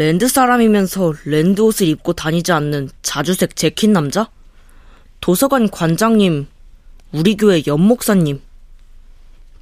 랜드 사람이면서 랜드 옷을 입고 다니지 않는 자주색 재킷 남자? 도서관 관장님, 우리 교회 연목사님.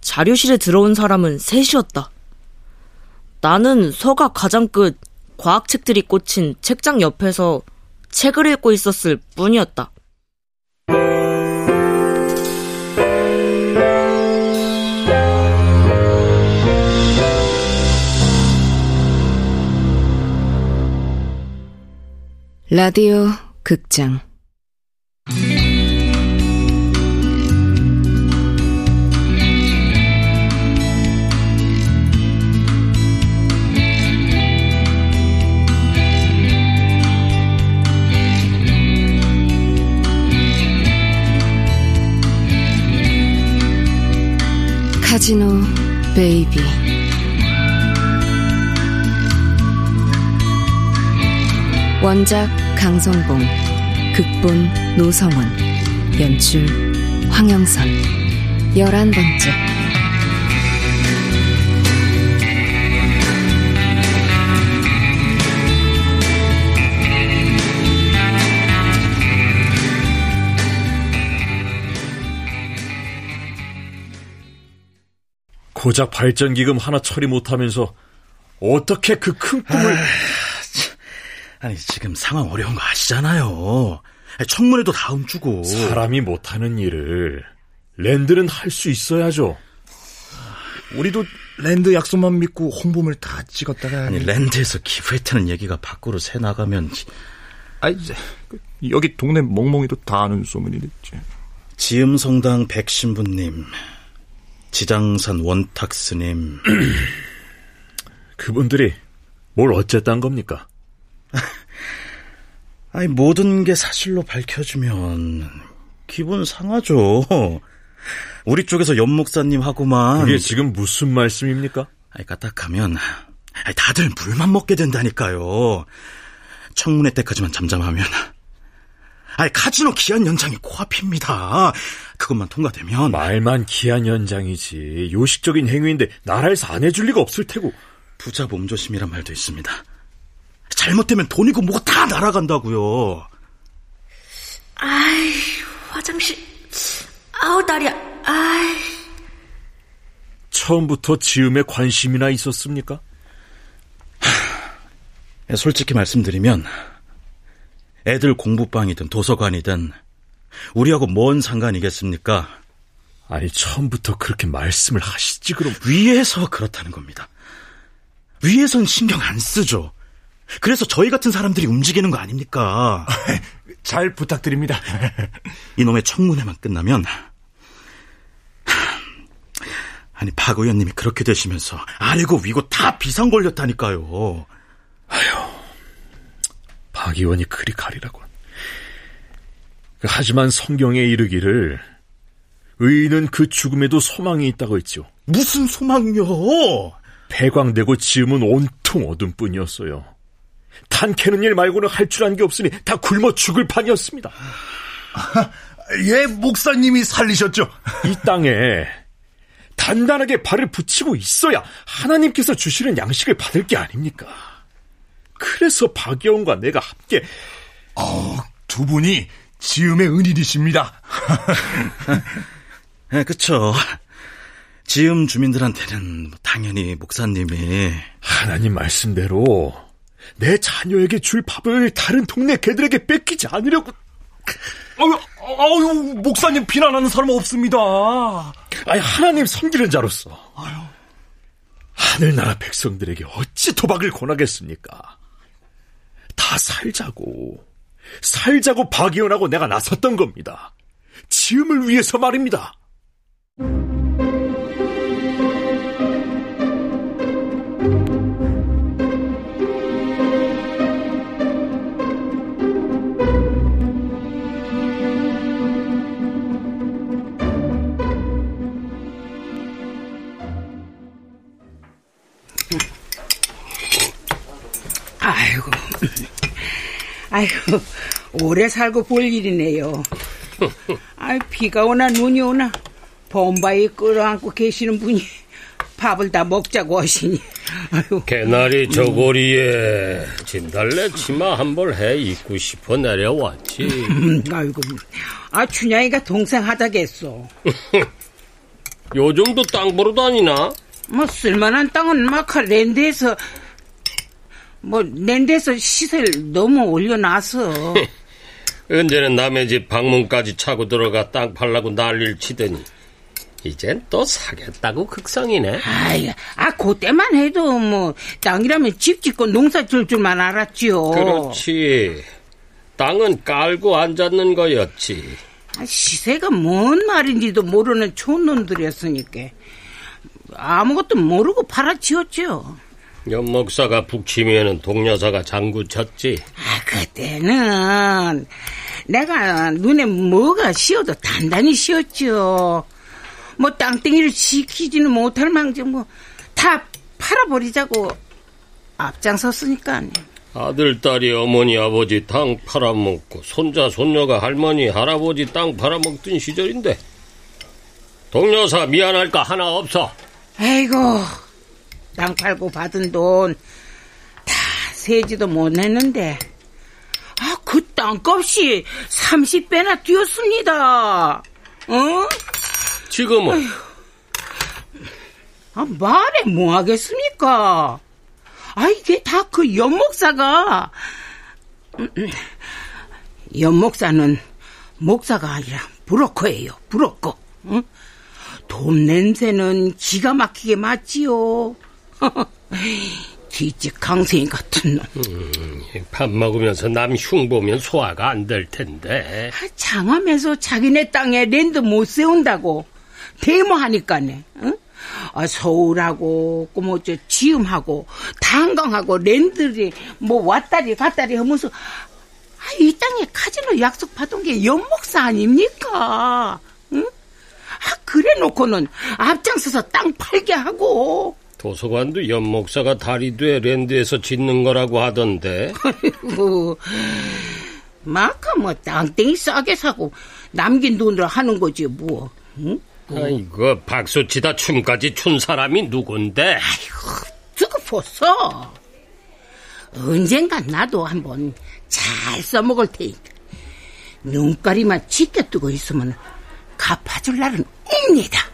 자료실에 들어온 사람은 셋이었다. 나는 서가 가장 끝 과학책들이 꽂힌 책장 옆에서 책을 읽고 있었을 뿐이었다. 라디오 극장. 카지노 베이비. 원작 강성봉 극본 노성원 연출 황영선 열한 번째. 고작 발전기금 하나 처리 못하면서 어떻게 그 큰 꿈을... 아, 니 지금 상황 어려운 거 아시잖아요. 청문회도 다음 주고. 사람이 못하는 일을 랜드는 할 수 있어야죠. 우리도 랜드 약속만 믿고 홍보물 다 찍었다가 아니 랜드에서 기부했다는 얘기가 밖으로 새 나가면 아이 여기 동네 멍멍이도 다 아는 소문이 됐지. 지음성당 백신부님 지장산 원탁스님. 그분들이 뭘 어쨌단 겁니까? 아니, 모든 게 사실로 밝혀주면 기분 상하죠. 우리 쪽에서 연 목사님하고만. 그게 지금 무슨 말씀입니까? 아니, 까딱하면 다들 물만 먹게 된다니까요. 청문회 때까지만 잠잠하면. 아니, 카지노 기한 연장이 코앞입니다. 그것만 통과되면 말만 기한 연장이지 요식적인 행위인데 나라에서 안 해줄 리가 없을 테고 부자 몸조심이란 말도 있습니다. 잘못되면 돈이고 뭐가 다 날아간다고요. 아이 화장실 아우 다리야 아이 처음부터 지음에 관심이나 있었습니까? 하, 솔직히 말씀드리면 애들 공부방이든 도서관이든 우리하고 뭔 상관이겠습니까? 아니, 처음부터 그렇게 말씀을 하시지, 그럼. 위에서 그렇다는 겁니다. 위에선 신경 안 쓰죠. 그래서 저희 같은 사람들이 움직이는 거 아닙니까? 잘 부탁드립니다. 이놈의 청문회만 끝나면 아니 박 의원님이 그렇게 되시면서 아래고 위고 다 비상 걸렸다니까요. 아휴, 박 의원이 그리 가리라고. 하지만 성경에 이르기를 의인은 그 죽음에도 소망이 있다고 했죠. 무슨 소망이요? 폐광되고 지음은 온통 어둠뿐이었어요. 단 캐는 일 말고는 할 줄 안 게 없으니 다 굶어 죽을 판이었습니다. 예, 목사님이 살리셨죠. 이 땅에 단단하게 발을 붙이고 있어야 하나님께서 주시는 양식을 받을 게 아닙니까? 그래서 박여원과 내가 함께 어, 두 분이 지음의 은인이십니다. 네, 그쵸. 지음 주민들한테는 당연히 목사님이 하나님 말씀대로 내 자녀에게 줄 밥을 다른 동네 개들에게 뺏기지 않으려고. 아유, 아유, 목사님 비난하는 사람 없습니다. 아니, 하나님 섬기는 자로서. 아유. 하늘나라 백성들에게 어찌 도박을 권하겠습니까? 다 살자고. 살자고 박이원하고 내가 나섰던 겁니다. 지음을 위해서 말입니다. 아이고, 오래 살고 볼 일이네요. 아, 비가 오나 눈이 오나 범바에 끌어안고 계시는 분이 밥을 다 먹자고 하시니. 개나리 저고리에 진달래 치마 한 벌 해 입고 싶어 내려왔지. 음, 아이고, 아 춘향이가 동생 하자겠어. 요즘도 땅 보러 다니나? 뭐 쓸만한 땅은 막 랜드에서 뭐 랜드에서 시세를 너무 올려놔서 언제는 남의 집 방문까지 차고 들어가 땅 팔라고 난리를 치더니 이젠 또 사겠다고 극성이네. 아이, 아 그때만 해도 뭐 땅이라면 집 짓고 농사 질 줄만 알았지요. 그렇지. 땅은 깔고 앉았는 거였지. 아, 시세가 뭔 말인지도 모르는 촌놈들이었으니까 아무것도 모르고 팔아치웠죠. 연목사가 북치면은 동여사가 장구 쳤지. 아, 그때는 내가 눈에 뭐가 씌어도 단단히 씌었죠. 뭐 땅덩이를 지키지는 못할 망정 뭐다 팔아버리자고 앞장섰으니까. 아들, 딸이 어머니, 아버지 땅 팔아먹고 손자, 손녀가 할머니, 할아버지 땅 팔아먹던 시절인데 동여사 미안할 거 하나 없어. 아이고 땅 팔고 받은 돈 다 세지도 못했는데 아 그 땅값이 30배나 뛰었습니다. 어? 지금은 아, 말해 뭐 하겠습니까? 아 이게 다 그 연목사가. 연목사는 목사가 아니라 브로커예요. 브로커. 응? 돈 냄새는 기가 막히게 맞지요. 뒤집 강생이 같은 놈. 음, 밥 먹으면서 남 흉 보면 소화가 안 될 텐데. 아, 장암에서 자기네 땅에 랜드 못 세운다고 데모하니까네. 응? 아, 서울하고 뭐저 지음하고 단강하고 랜드리 뭐 왔다리 갔다리 하면서 아, 이 땅에 카지노 약속 받은 게 연목사 아닙니까? 응? 아, 그래 놓고는 앞장서서 땅 팔게 하고. 도서관도 연목사가 다리 돼 랜드에서 짓는 거라고 하던데. 아이고, 마카 뭐 땅땡이 싸게 사고 남긴 돈으로 하는 거지 뭐. 응? 아이고 박수 치다 춤까지 춘 사람이 누군데? 아이고, 두고 보소. 언젠간 나도 한번 잘 써먹을 테니까. 눈가리만 뜨고 있으면 갚아줄 날은 옵니다.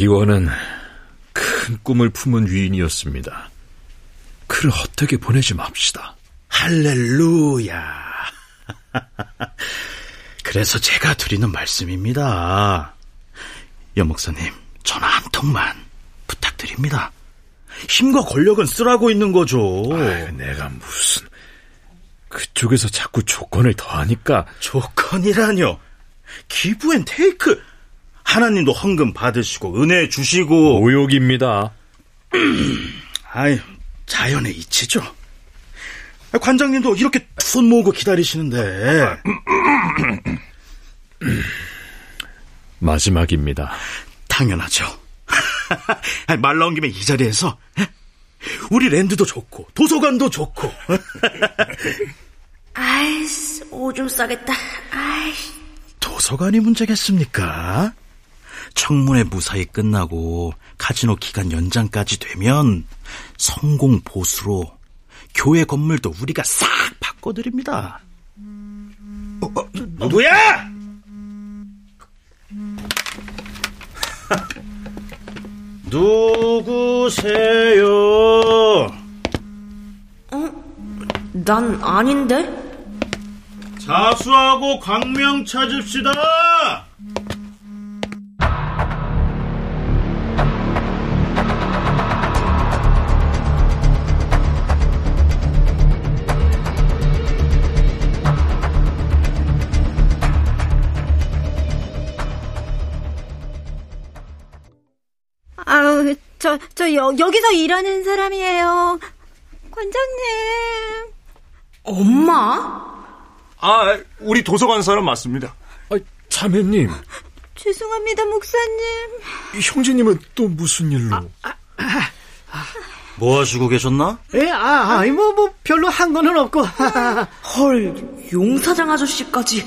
박이원은 큰 꿈을 품은 위인이었습니다. 그를 헛되게 보내지 맙시다. 할렐루야. 그래서 제가 드리는 말씀입니다. 여목사님, 전화 한 통만 부탁드립니다. 힘과 권력은 쓰라고 있는 거죠. 아유, 내가 무슨 그쪽에서 자꾸 조건을 더하니까 조건이라뇨. Give and take. 하나님도 헌금 받으시고 은혜 주시고 무역입니다. 아유, 자연의 이치죠. 관장님도 이렇게 손 모으고 기다리시는데 마지막입니다. 당연하죠. 말 나온 김에 이 자리에서 우리 랜드도 좋고 도서관도 좋고 아이씨, 오줌 싸겠다. 아이씨. 도서관이 문제겠습니까? 청문회 무사히 끝나고 카지노 기간 연장까지 되면 성공 보수로 교회 건물도 우리가 싹 바꿔드립니다. 어, 어, 누구야? 누구세요? 난 아닌데? 자수하고 광명 찾읍시다. 저, 저 여, 여기서 일하는 사람이에요. 관장님. 엄마? 아, 우리 도서관 사람 맞습니다. 아, 자매님, 죄송합니다, 목사님. 형제님은 또 무슨 일로? 뭐 하시고 계셨나? 예, 아, 아니, 뭐, 뭐, 별로 한 거는 없고. 헐, 용사장 아저씨까지.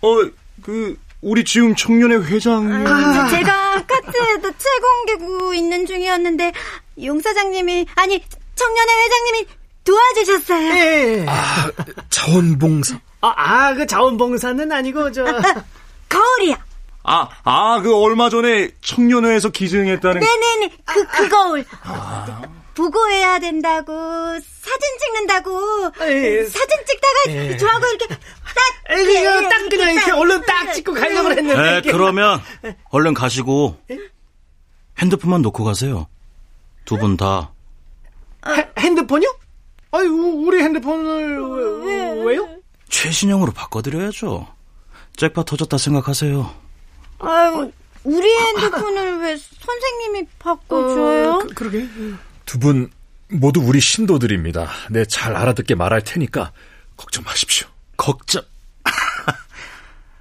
어, 그, 우리 지금 청년회 회장. 아, 제가 카트에도 채공개구 있는 중이었는데 용 사장님이 아니 청년회 회장님이 도와주셨어요. 예. 아, 자원봉사. 아, 아, 그 자원봉사는 아니고, 저. 거울이야. 아, 아, 그 얼마 전에 청년회에서 기증했다는. 네네네. 그, 그 거울. 보고해야 된다고, 사진 찍는다고, 예. 사진 찍다가 저하고 이렇게 딱, 에이, 그냥 딱 그냥 이렇게 얼른 딱 찍고 가려고 했는데. 네, 이게. 그러면 얼른 가시고 핸드폰만 놓고 가세요. 두 분 다. 헤- 핸드폰이요? 아니, 우- 우리 핸드폰을 왜, 왜요? 최신형으로 바꿔드려야죠. 잭팟 터졌다 생각하세요. 아유, 우리 핸드폰을 왜 선생님이 바꿔줘요? 그, 그러게. 두 분 모두 우리 신도들입니다. 네, 잘 알아듣게 말할 테니까 걱정 마십시오. 걱정.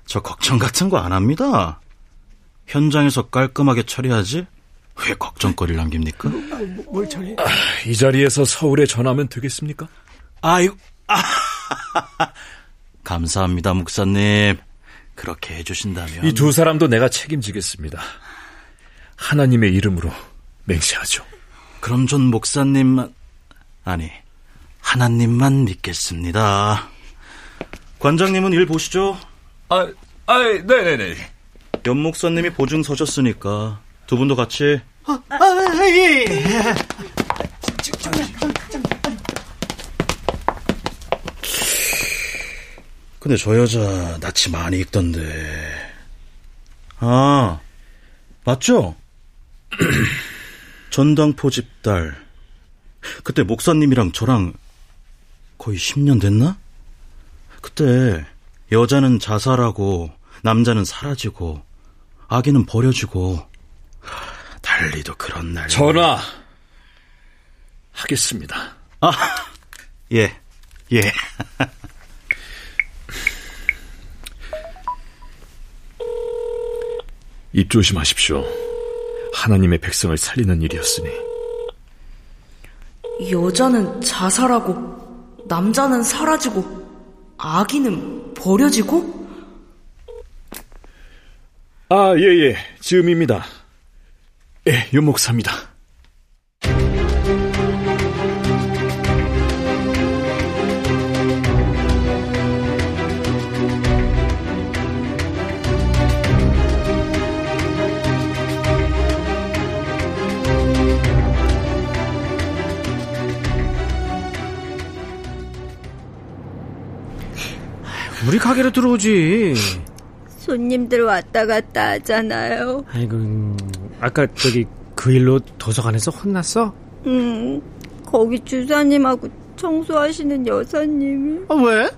저 걱정 같은 거 안 합니다. 현장에서 깔끔하게 처리하지? 왜 걱정거리를 남깁니까? 뭘 처리? 이 자리에서 서울에 전하면 되겠습니까? 아이고, 아, 감사합니다, 목사님. 그렇게 해주신다면. 이 두 사람도 내가 책임지겠습니다. 하나님의 이름으로 맹세하죠. 그럼 전 목사님만, 아니, 하나님만 믿겠습니다. 관장님은 일 보시죠. 아, 아, 네네네. 연 목사님이 보증 서셨으니까 두 분도 같이. 아, 예. 근데 저 여자 낯이 많이 익던데. 아, 맞죠? 전당포 집딸. 그때 목사님이랑 저랑 거의 10년 됐나? 그때 여자는 자살하고 남자는 사라지고 아기는 버려지고 달리도 그런 날. 전화 하겠습니다. 아, 예, 예. 입 조심하십시오. 하나님의 백성을 살리는 일이었으니. 여자는 자살하고, 남자는 사라지고, 아기는 버려지고? 아, 예, 예. 지음입니다. 예, 윤목사입니다. 우리 가게로 들어오지. 손님들 왔다 갔다 하잖아요. 아이고, 음, 아까 저기 그 일로 도서관에서 혼났어? 음, 거기 주사님하고 청소하시는 여사님이. 아, 왜?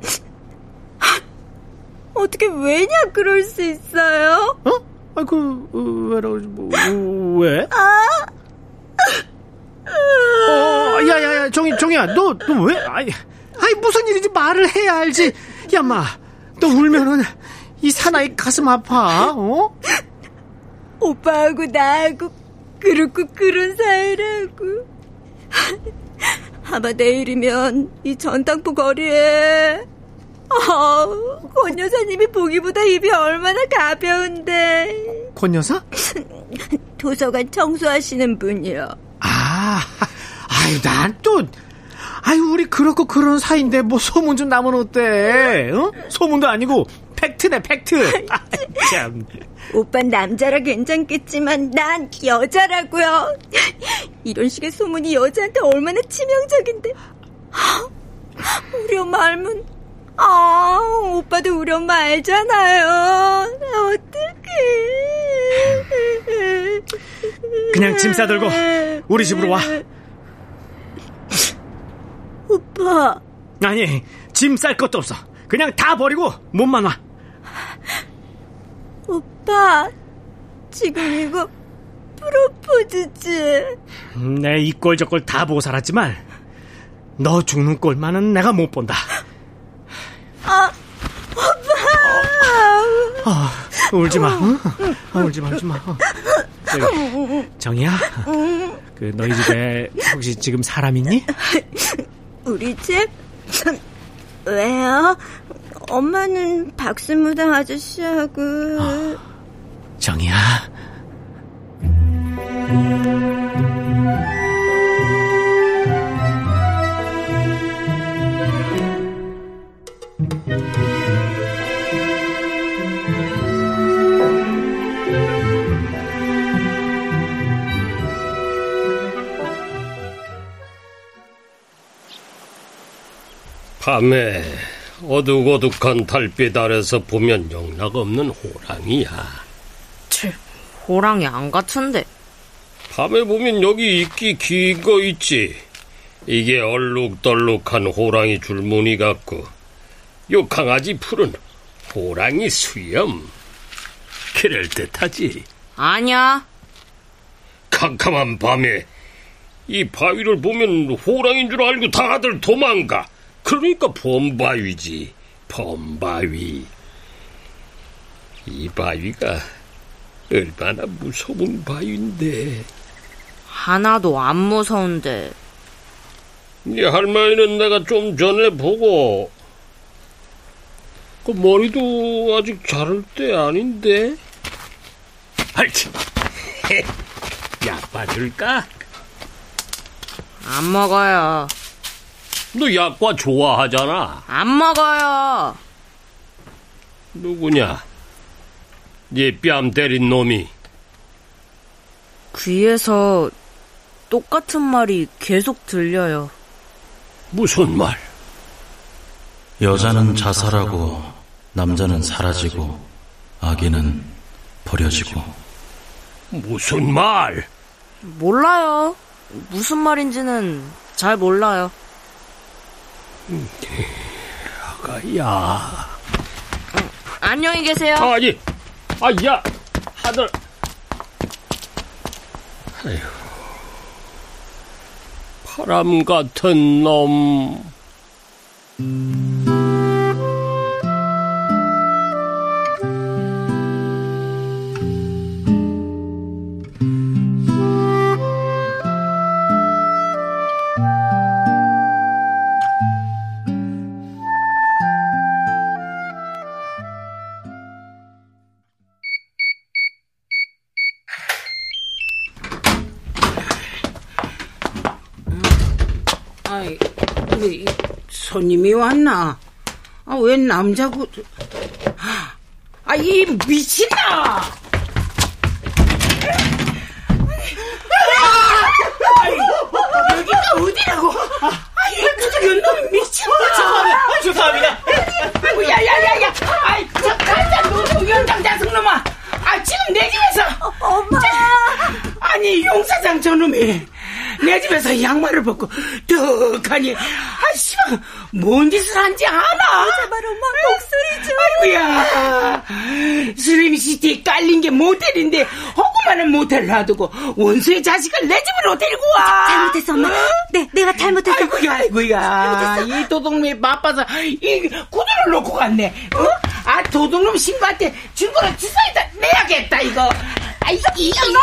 어떻게 왜냐 그럴 수 있어요? 어? 아, 그, 어, 왜라고, 뭐, 어, 왜? 어, 야, 야, 야, 정희, 정희야, 너, 너 왜? 아이, 아이, 무슨 일인지 말을 해야 알지. 야, 마, 너 울면은 이 사나이 가슴 아파, 어? 오빠하고 나하고 그렇고 그런 사이라고. 아마 내일이면 이 전당포 거리에 어, 권 여사님이 보기보다 입이 얼마나 가벼운데 권 여사? 도서관 청소하시는 분이요. 아, 아유, 난 또, 아유, 우리 그렇고 그런 사이인데, 뭐, 소문 좀 나면 어때? 어? 소문도 아니고, 팩트네, 팩트. 아, 참. 오빤 남자라 괜찮겠지만 난 여자라고요. 이런 식의 소문이 여자한테 얼마나 치명적인데. 우리 엄마 알면 아 오빠도 우리 엄마 알잖아요. 어떡해. 그냥 짐 싸들고 우리 집으로 와. 오빠 아니, 짐 쌀 것도 없어. 그냥 다 버리고, 몸만 와. 오빠 지금 이거 프로포즈지. 내 이꼴 저꼴 다 보고 살았지만, 너 죽는 꼴만은 내가 못 본다. 아 오빠. 울지 마. 어? 어, 울지 마, 울지 마. 어. 저기, 정이야. 그 너희 집에 혹시 지금 사람 있니? 우리 집? 왜요? 엄마는 박스무당 아저씨하고. 어, 정이야. 밤에 어둑어둑한 달빛 아래서 보면 영락 없는 호랑이야. 치, 호랑이 안 같은데. 밤에 보면 여기 이끼 긴 거 있지. 이게 얼룩덜룩한 호랑이 줄무늬 같고 요 강아지 풀은 호랑이 수염. 그럴 듯하지. 아니야. 캄캄한 밤에 이 바위를 보면 호랑이인 줄 알고 다들 도망가. 그러니까 범바위지. 범바위. 이 바위가 얼마나 무서운 바위인데. 하나도 안 무서운데. 네 할머니는 내가 좀 전에 보고 그 머리도 아직 자를 때 아닌데. 알지. 약 봐줄까? 안 먹어요. 너 약과 좋아하잖아. 안 먹어요. 누구냐? 네 뺨 때린 놈이. 귀에서 똑같은 말이 계속 들려요. 무슨 말? 여자는 자살하고 남자는 사라지고 아기는 버려지고 무슨 말? 몰라요. 무슨 말인지는 잘 몰라요. 아가야. 안녕히 계세요. 아니, 아, 야, 하들. 아휴. 바람 같은 놈. 손님이 왔나? 아, 웬 남자고. 아, 이 미친아! 아이, 여기가 어디라고? 아, 이 그저 놈 미친 거죠? 죄송합니다. 아이고, 야, 야, 야, 야! 아이, 저 간장 노동 연장 자승놈아! 아, 지금 내 집에서! 엄마! 아니, 용사장 저놈이 내 집에서 양말을 벗고 떡하니 아 씨발 뭔 짓을 한지 아나? 제발 엄마 목소리 좀. 아이고야 슬림시티에 깔린 게 모텔인데 허구만은 모텔 놔두고 원수의 자식을 내 집으로 데리고 와 잘못했어 엄마. 네, 내가 잘못했어. 아이고야 아이고야 이 도둑놈이 바빠서 이 구두를 놓고 갔네 어? 아 도둑놈 신부한테 증거를 주사에다 내야겠다 이거 아이 이 그만